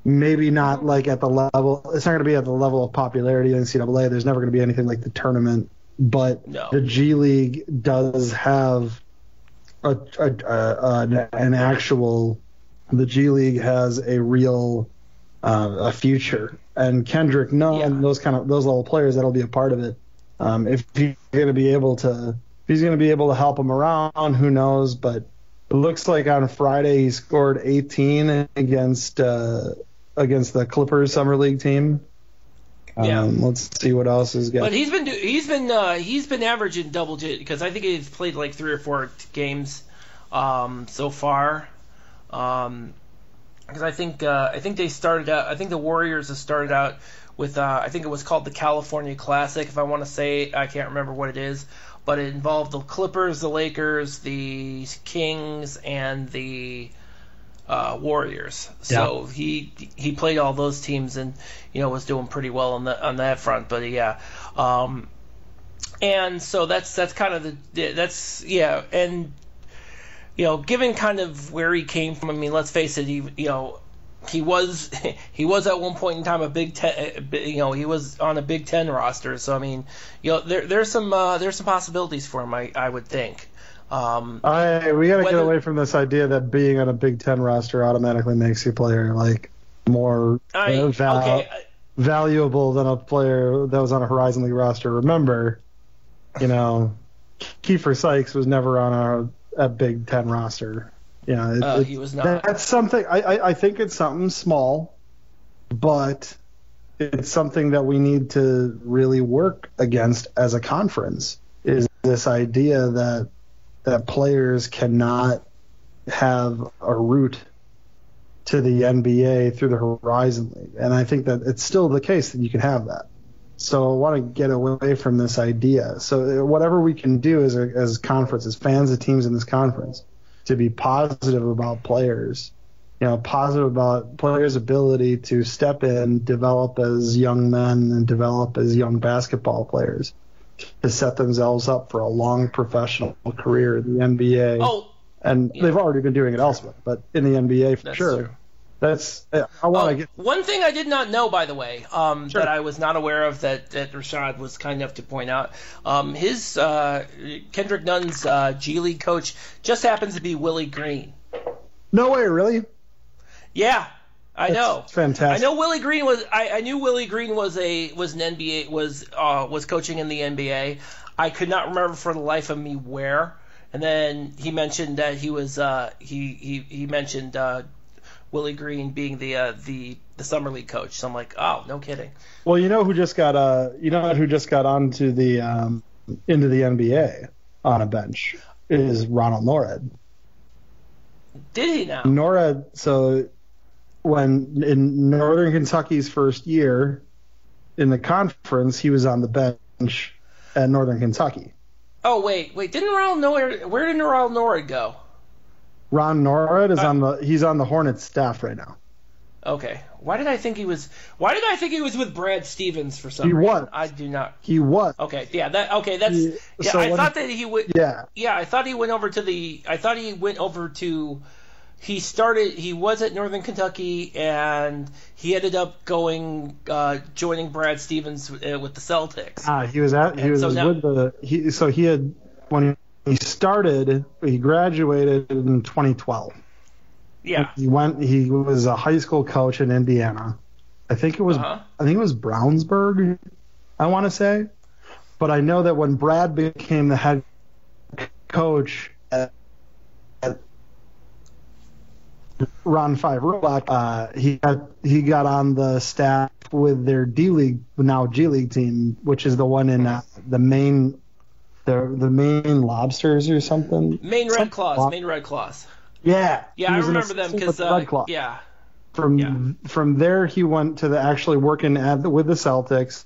Maybe not like at the level. It's not going to be at the level of popularity in NCAA. There's never going to be anything like the tournament. But No. the G League does have a, a, a, an actual. The G League has a real uh, a future, and Kendrick Nunn, Yeah. those kind of those level players that'll be a part of it. Um, if he's going to be able to, if he's going to be able to help him around, who knows? But it looks like on Friday he scored 18 against uh, against the Clippers summer league team. Um, Yeah. Let's see what else is But got. he's been do- he's been uh, he's been averaging double digit because I think he's played like three or four t- games um, so far. Um, because I think uh, I think they started out. I think the Warriors have started out with uh, I think it was called the California Classic. If I want to say, I can't remember what it is, but it involved the Clippers, the Lakers, the Kings, and the uh, Warriors. So he he played all those teams and you know was doing pretty well on the on that front. But yeah, um, and so that's that's kind of the that's yeah and you know, given kind of where he came from, I mean, let's face it, he, you know, he was [LAUGHS] he was at one point in time a Big Ten, you know, he was on a Big Ten roster. So I mean, you know, there there's some uh, there's some possibilities for him, I I would think. Um, I, we got to get away from this idea that being on a Big Ten roster automatically makes you a player like more I uh, val- okay, valuable than a player that was on a Horizon League roster. Remember, you know, Kiefer Sykes was never on at Big Ten roster. You know, it, Uh, he was not. That's something. I, I I think it's something small, but it's something that we need to really work against as a conference. Is this idea that that players cannot have a route to the NBA through the Horizon League, and I think that it's still the case that you can have that. So I want to get away from this idea. So whatever we can do as a, as conference, as fans of teams in this conference, to be positive about players, you know, positive about players' ability to step in, develop as young men, and develop as young basketball players to set themselves up for a long professional career in the NBA. Oh, and yeah. they've already been doing it elsewhere, but in the NBA for That's sure. true. That's I want Oh, get one thing I did not know, by the way, um, Sure. that I was not aware of that, that Rashad was kind enough to point out. Um, his uh, Kendrick Nunn's uh, G League coach just happens to be Willie Green. no way, really. Yeah, I That's know. fantastic. I know Willie Green was. I, I knew Willie Green was a was an NBA was uh, was coaching in the NBA. I could not remember for the life of me where. And then he mentioned that he was uh, he he he mentioned uh, Willie Green being the uh, the the summer league coach. So I'm like, oh, no kidding. Well, you know who just got uh, you know who just got onto the um, into the NBA on a bench is Ronald Nored. Did he now? Nored, so when in Northern Kentucky's first year in the conference, he was on the bench at Northern Kentucky. Oh wait, wait. Didn't Ronald Norwood? Where did Ronald Norwood go? Ron Nored is Uh, on the he's on the Hornets staff right now. Okay. Why did I think he was? Why did I think he was with Brad Stevens for some He reason? was. I do not. He was. Okay. Yeah. That. Okay. That's. Yeah, Yeah. so I thought that he would. Yeah. Yeah. I thought he went over to the. I thought he went over to. He started. He was at Northern Kentucky, and he ended up going, uh, joining Brad Stevens uh, with the Celtics. Ah, he was at he And was so now- with the he so he had when he started he graduated in 2012. Yeah. He went he was a high school coach in Indiana. I think it was Uh-huh. I think it was Brownsburg. I want to say, but I know that when Brad became the head coach at, at Ron Five Rulak, uh, he got he got on the staff with their D League now G League team, which is the one in uh, the main the the Maine lobsters or something. Maine Red Claws. Maine Red Claws. Yeah, Yeah, I remember them because. Uh, Red Claw. yeah. From Yeah. from there, he went to the actually working at the, with the Celtics,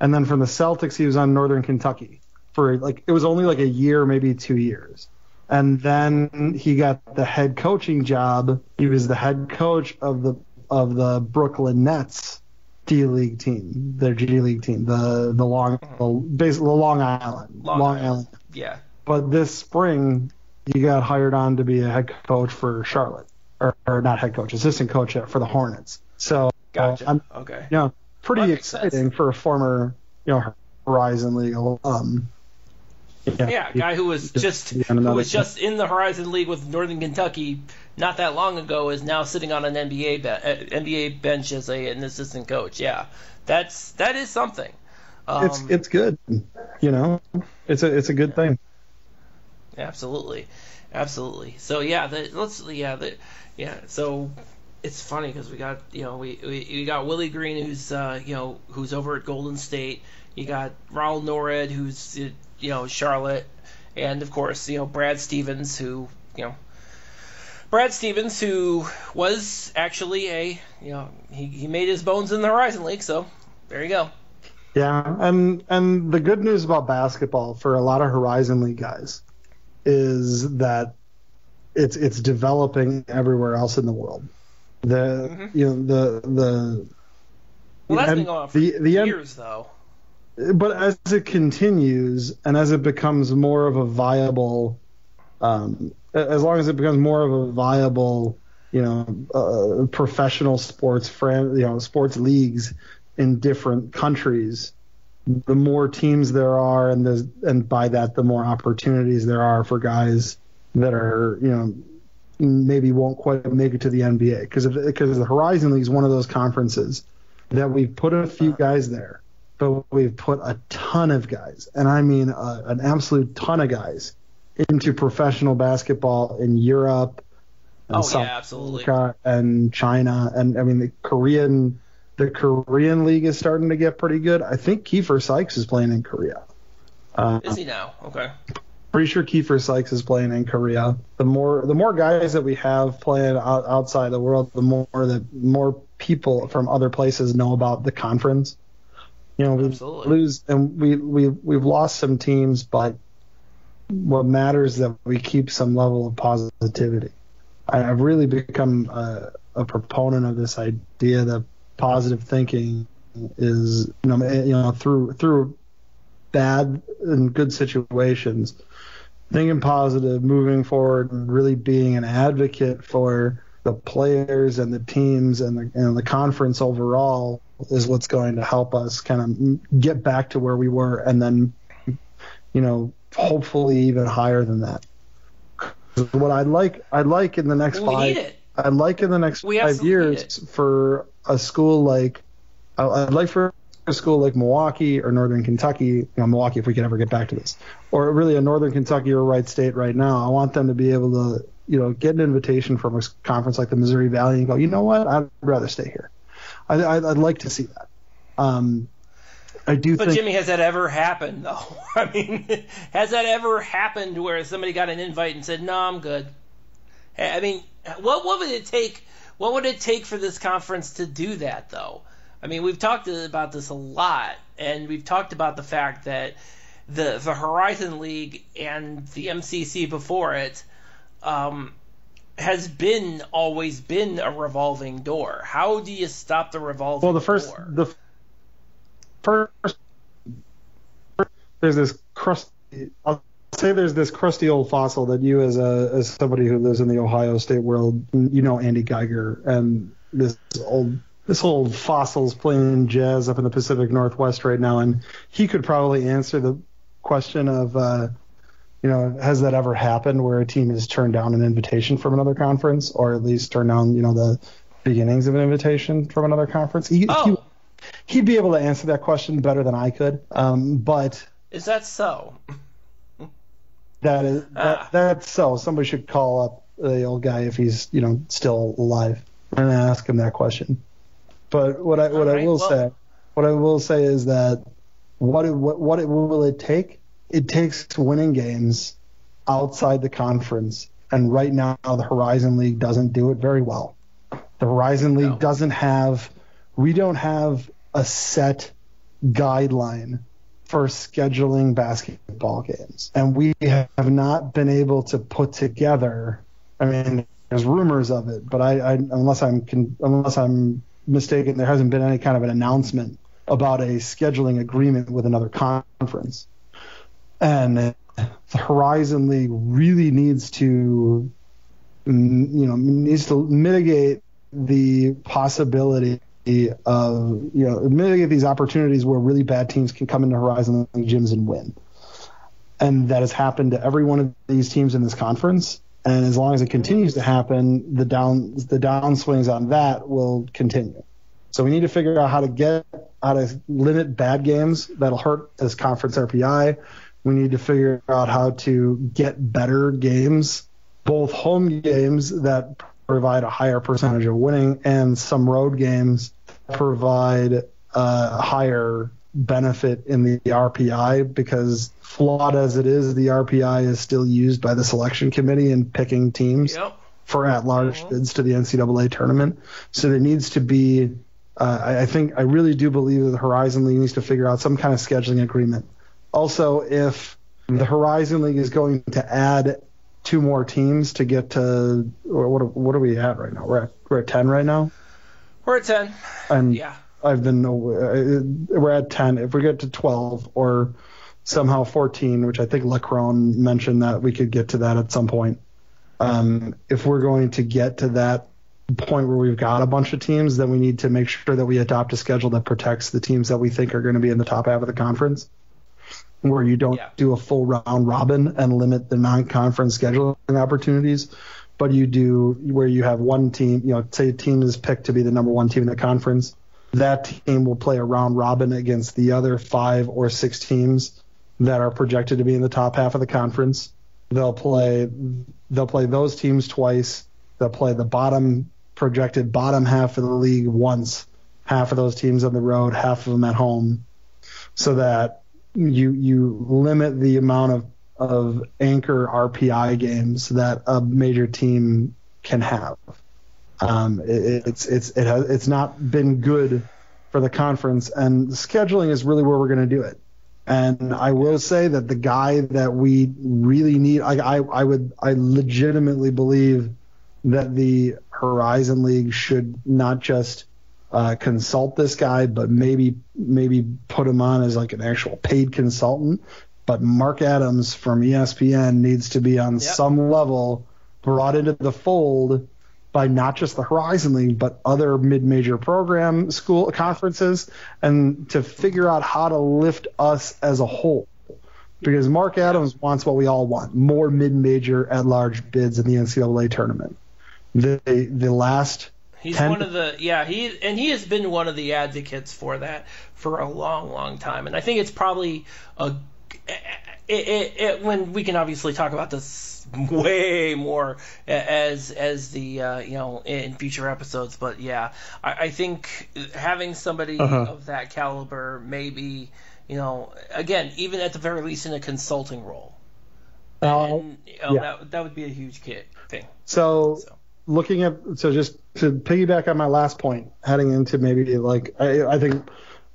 and then from the Celtics, he was on Northern Kentucky for like it was only like a year, maybe two years, and then he got the head coaching job. He was the head coach of the of the Brooklyn Nets D League team, their G League team, the the long mm-hmm. the, basically the Long Island, Long Island. Island. Yeah. But this spring, he got hired on to be a head coach for Charlotte, or, or not head coach, assistant coach for the Hornets. So Gotcha. I'm, okay. you know, pretty That exciting for a former, you know, Horizon League alum. Yeah, a guy who was just who was team. just in the Horizon League with Northern Kentucky not that long ago is now sitting on an NBA be- uh, NBA bench as a, an assistant coach. Yeah, that's that is something. Um, it's it's good, you know, it's a it's a good thing. absolutely, absolutely. So yeah, the, let's yeah the yeah so. It's funny because we got you know we, we we got Willie Green who's uh, you know who's over at Golden State. You got Ronald Nored who's you know Charlotte, and of course you know Brad Stevens who you know Brad Stevens who was actually a you know he, he made his bones in the Horizon League. So there you go. Yeah, and and the good news about basketball for a lot of Horizon League guys is that it's it's developing everywhere else in the world. The Mhm. you know the the Well, that's and been going on for the the years though. but as it continues and as it becomes more of a viable, um, as long as it becomes more of a viable, you know, uh, professional sports you know, sports leagues in different countries, the more teams there are, and the and by that the more opportunities there are for guys that are you know maybe won't quite make it to the NBA because because the Horizon League is one of those conferences that we've put a few guys there, but we've put a ton of guys, and I mean a, an absolute ton of guys into professional basketball in Europe, and Oh, South yeah, absolutely. Africa, and China, and I mean the Korean the Korean league is starting to get pretty good. I think Kiefer Sykes is playing in Korea. Uh, Is he now? Okay. pretty sure Kiefer Sykes is playing in Korea. The more the more guys that we have playing out, outside the world, the more that more people from other places know about the conference. You know, we Absolutely. lose and we we we've lost some teams, but what matters that we keep some level of positivity. I've really become a, a proponent of this idea that positive thinking is you know eh, you know through through bad and good situations thinking positive, moving forward, and really being an advocate for the players and the teams and the, and the conference overall is what's going to help us kind of get back to where we were and then, you know, hopefully even higher than that. What I'd like, I'd like in the next We five. I'd like in the next We five years for a school like, I'd like for a school like Milwaukee or Northern Kentucky, you know, Milwaukee if we could ever get back to this, or really a Northern Kentucky or Wright State right now. I want them to be able to, you know, get an invitation from a conference like the Missouri Valley and go, you know what, I'd rather stay here. I, I'd, I'd like to see that. Um, I do But think. Jimmy, has that ever happened though? [LAUGHS] I mean, [LAUGHS] has that ever happened where somebody got an invite and said, "No, I'm good"? I mean, what what would it take? What would it take for this conference to do that though? I mean, we've talked about this a lot, and we've talked about the fact that the the Horizon League and the MCC before it um, has been always been a revolving door. How do you stop the revolving Well, the first, door? the first, there's this crusty. I'll say there's this crusty old fossil that you, as a as somebody who lives in the Ohio State world, you know Andy Geiger and this old this old fossil's playing jazz up in the Pacific Northwest right now, and he could probably answer the question of. Uh, you know, has that ever happened where a team has turned down an invitation from another conference, or at least turned down, you know, the beginnings of an invitation from another conference? Oh, he'd be able to answer that question better than I could. Um, but is that so? that is that, Ah. that's so. Somebody should call up the old guy if he's you know still alive and ask him that question. But what I what All I will well- say what I will say is that what it, what what it will it take? It takes winning games outside the conference, and right now the Horizon League doesn't do it very well. The Horizon League No. doesn't have we don't have a set guideline for scheduling basketball games, and we have not been able to put together. I mean, there's rumors of it, but I, I unless I'm unless I'm mistaken, there hasn't been any kind of an announcement about a scheduling agreement with another conference. And the Horizon League really needs to, you know, needs to mitigate the possibility of, uh, you know, mitigate these opportunities where really bad teams can come into Horizon League gyms and win. And that has happened to every one of these teams in this conference. And as long as it continues to happen, the down the downswings on that will continue. So we need to figure out how to get how to limit bad games that'll hurt this conference RPI. We need to figure out how to get better games, both home games that provide a higher percentage of winning and some road games provide a higher benefit in the RPI because flawed as it is, the RPI is still used by the selection committee in picking teams Yep. for at-large bids to the NCAA tournament. So there needs to be, uh, I think, I really do believe that the Horizon League needs to figure out some kind of scheduling agreement. Also, if the Horizon League is going to add two more teams to get to, what, are- what are we at right now? We're at, we're at 10 right now. We're at ten. And Yeah. I've been, uh, we're at 10. If we get to 12 or somehow 14, which I think LeCrone mentioned that we could get to that at some point. Um, if we're going to get to that point where we've got a bunch of teams, then we need to make sure that we adopt a schedule that protects the teams that we think are going to be in the top half of the conference, where you don't Yeah. do a full round robin and limit the non-conference scheduling opportunities, but you do where you have one team, you know, say a team is picked to be the number one team in the conference, that team will play a round robin against the other five or six teams that are projected to be in the top half of the conference. they'll play they'll play those teams twice. They'll play the bottom projected bottom half of the league once, half of those teams on the road, half of them at home, so that you you limit the amount of of anchor RPI games that a major team can have. Um, it, it's it's it has it's not been good for the conference, and scheduling is really where we're going to do it. And I will say that the guy that we really need, I, I, I would, I legitimately believe that the Horizon League should not just uh, consult this guy, but maybe maybe put him on as like an actual paid consultant. But Mark Adams from ESPN needs to be on yep. some level brought into the fold by not just the Horizon League, but other mid-major program school conferences, and to figure out how to lift us as a whole. Because Mark Adams wants what we all want: more mid-major at-large bids in the NCAA tournament. The the last He's one of the yeah he and he has been one of the advocates for that for a long long time and I think it's probably a it, it, it, when we can obviously talk about this way more as as the uh, you know in future episodes. But yeah, I, I think having somebody uh-huh. of that caliber, maybe you know, again, even at the very least in a consulting role, uh, and, you know, yeah. that that would be a huge thing. So, so, looking at so just to piggyback on my last point, heading into maybe like I, I think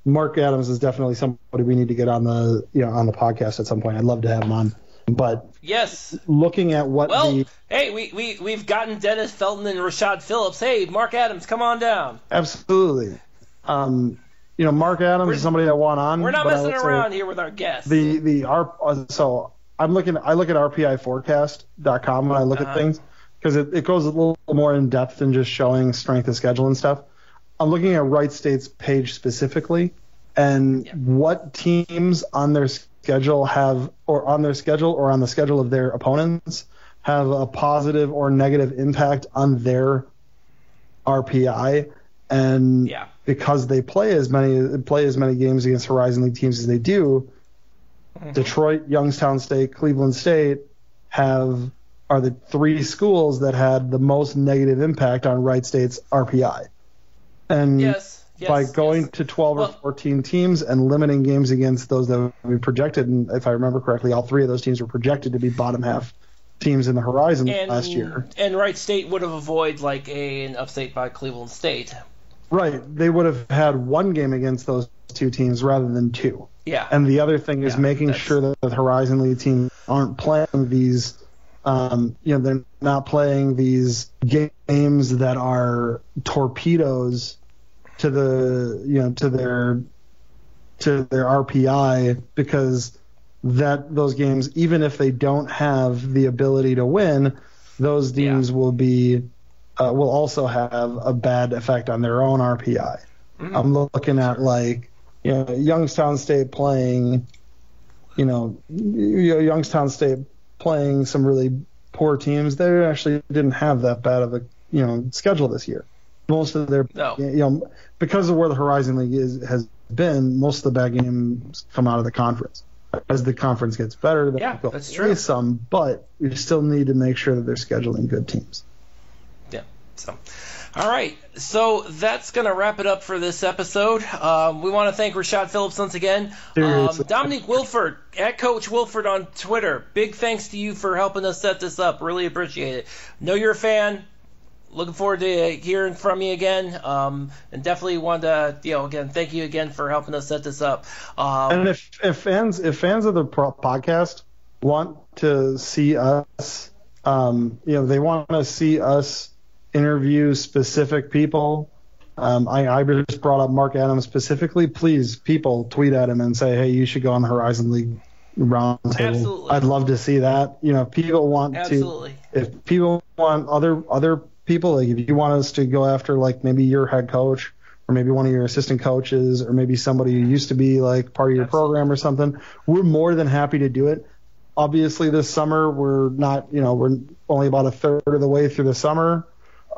Mark Adams is definitely somebody we need to get on the you know on the podcast at some point. I'd love to have him on. But yes, looking at what well, the hey, we we we've gotten Dennis Felton and Rashad Phillips. Hey, Mark Adams, come on down. Absolutely. Um, you know, Mark Adams we're, is somebody that want on. We're not messing around here with our guests. The the R so I'm looking I look at RPIforecast.com when I look uh-huh. at things because it, it goes a little more in depth than just showing strength of schedule and stuff. I'm looking at Wright State's page specifically, and yeah. what teams on their schedule have, or on their schedule, or on the schedule of their opponents, have a positive or negative impact on their RPI. And yeah. because they play as many play as many games against Horizon League teams as they do, mm-hmm. Detroit, Youngstown State, Cleveland State have are the three schools that had the most negative impact on Wright State's RPI. And yes, yes, by going yes. to 12 well, or 14 teams and limiting games against those that we projected, and if I remember correctly, all three of those teams were projected to be bottom half teams in the horizon and, last year. And Wright State would have avoided like a, an upstate by Cleveland State. Right. They would have had one game against those two teams rather than two. Yeah. And the other thing is yeah, making that's... sure that the Horizon League teams aren't playing these um, you know, they're not playing these games that are torpedoes to the, you know, to their to their RPI because that those games, even if they don't have the ability to win, those teams yeah. will be uh, will also have a bad effect on their own RPI. Mm-hmm. I'm looking at like you know Youngstown State playing, you know, Youngstown State playing some really poor teams, they actually didn't have that bad of a you know schedule this year. Most of their no. you know because of where the Horizon League is has been, most of the bad games come out of the conference. As the conference gets better, yeah, that's true. Some, but we still need to make sure that they're scheduling good teams. Yeah. So. All right, so that's going to wrap it up for this episode. Um, we want to thank Rashad Phillips once again. Um, Dominique Wilford, at Coach Wilford on Twitter. Big thanks to you for helping us set this up. Really appreciate it. Know you're a fan. Looking forward to hearing from you again. Um, and definitely want to, you know, again, thank you again for helping us set this up. Um, and if, if fans if fans of the podcast want to see us, um, you know, they want to see us interview specific people. Um, I, I, just brought up Mark Adams specifically. Please, people, tweet at him and say, "Hey, you should go on the Horizon League roundtable." Absolutely. I'd love to see that. You know, if people want Absolutely. to. If people want other other people, like if you want us to go after like maybe your head coach or maybe one of your assistant coaches or maybe somebody who used to be like part of your Absolutely. program or something, we're more than happy to do it. Obviously, this summer we're not. You know, we're only about a third of the way through the summer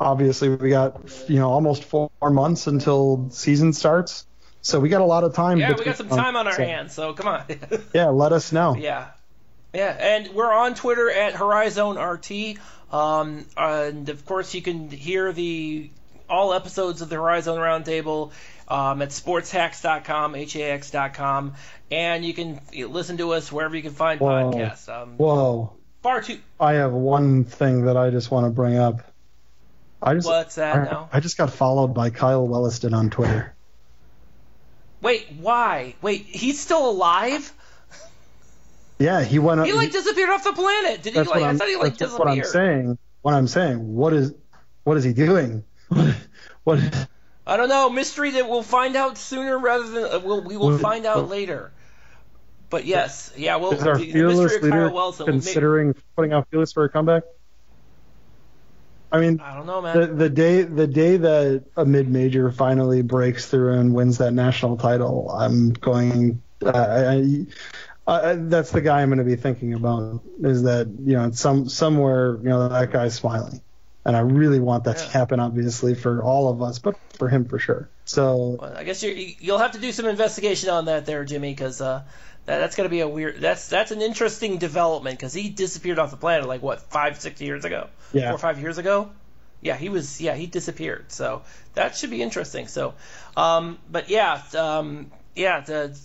obviously we got you know almost four months until season starts, so we got a lot of time. Yeah, we got some time on our so, hands. So come on. [LAUGHS] yeah, let us know. Yeah. Yeah, and we're on Twitter at Horizon RT. Um, and of course, you can hear the all episodes of the Horizon Roundtable um, at sportshacks.com, H-A-X.com, and you can listen to us wherever you can find Whoa. podcasts. Um, Whoa. far too. I have one thing that I just want to bring up. I just What's that I, now? I just got followed by Kyle Whelliston on Twitter. Wait, why? Wait, he's still alive? Yeah, he went. He like disappeared off the planet. Did he? Like, I thought he like that's what I'm saying. What I'm saying. What is what is he doing? [LAUGHS] what? I don't know. Mystery that we'll find out sooner rather than uh, we'll, we will find out later. But yes, yeah. Well, Is our the, the fearless of leader Wilson. we may- considering putting out fearless for a comeback? I mean, I don't know, man. the the day the day that a mid major finally breaks through and wins that national title, I'm going. Uh, I, I, that's the guy I'm going to be thinking about. Is that you know some somewhere you know that guy's smiling, and I really want that Yeah. to happen. Obviously for all of us, but for him for sure. So Well, I guess you're, you'll have to do some investigation on that there, Jimmy, because uh, that's going to be a weird. That's that's an interesting development because he disappeared off the planet like what five, six years ago, Yeah. four or five years ago. Yeah, he was. Yeah, he disappeared. So that should be interesting. So, um, but yeah, um, yeah, the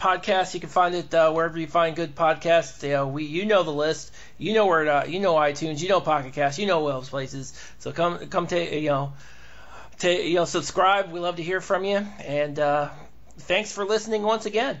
podcast you can find it uh, wherever you find good podcasts. You know, we you know the list. You know where to, you know iTunes. You know Pocket Cast. You know all those places. So come come take you know to you know subscribe. We love to hear from you, and uh, thanks for listening once again.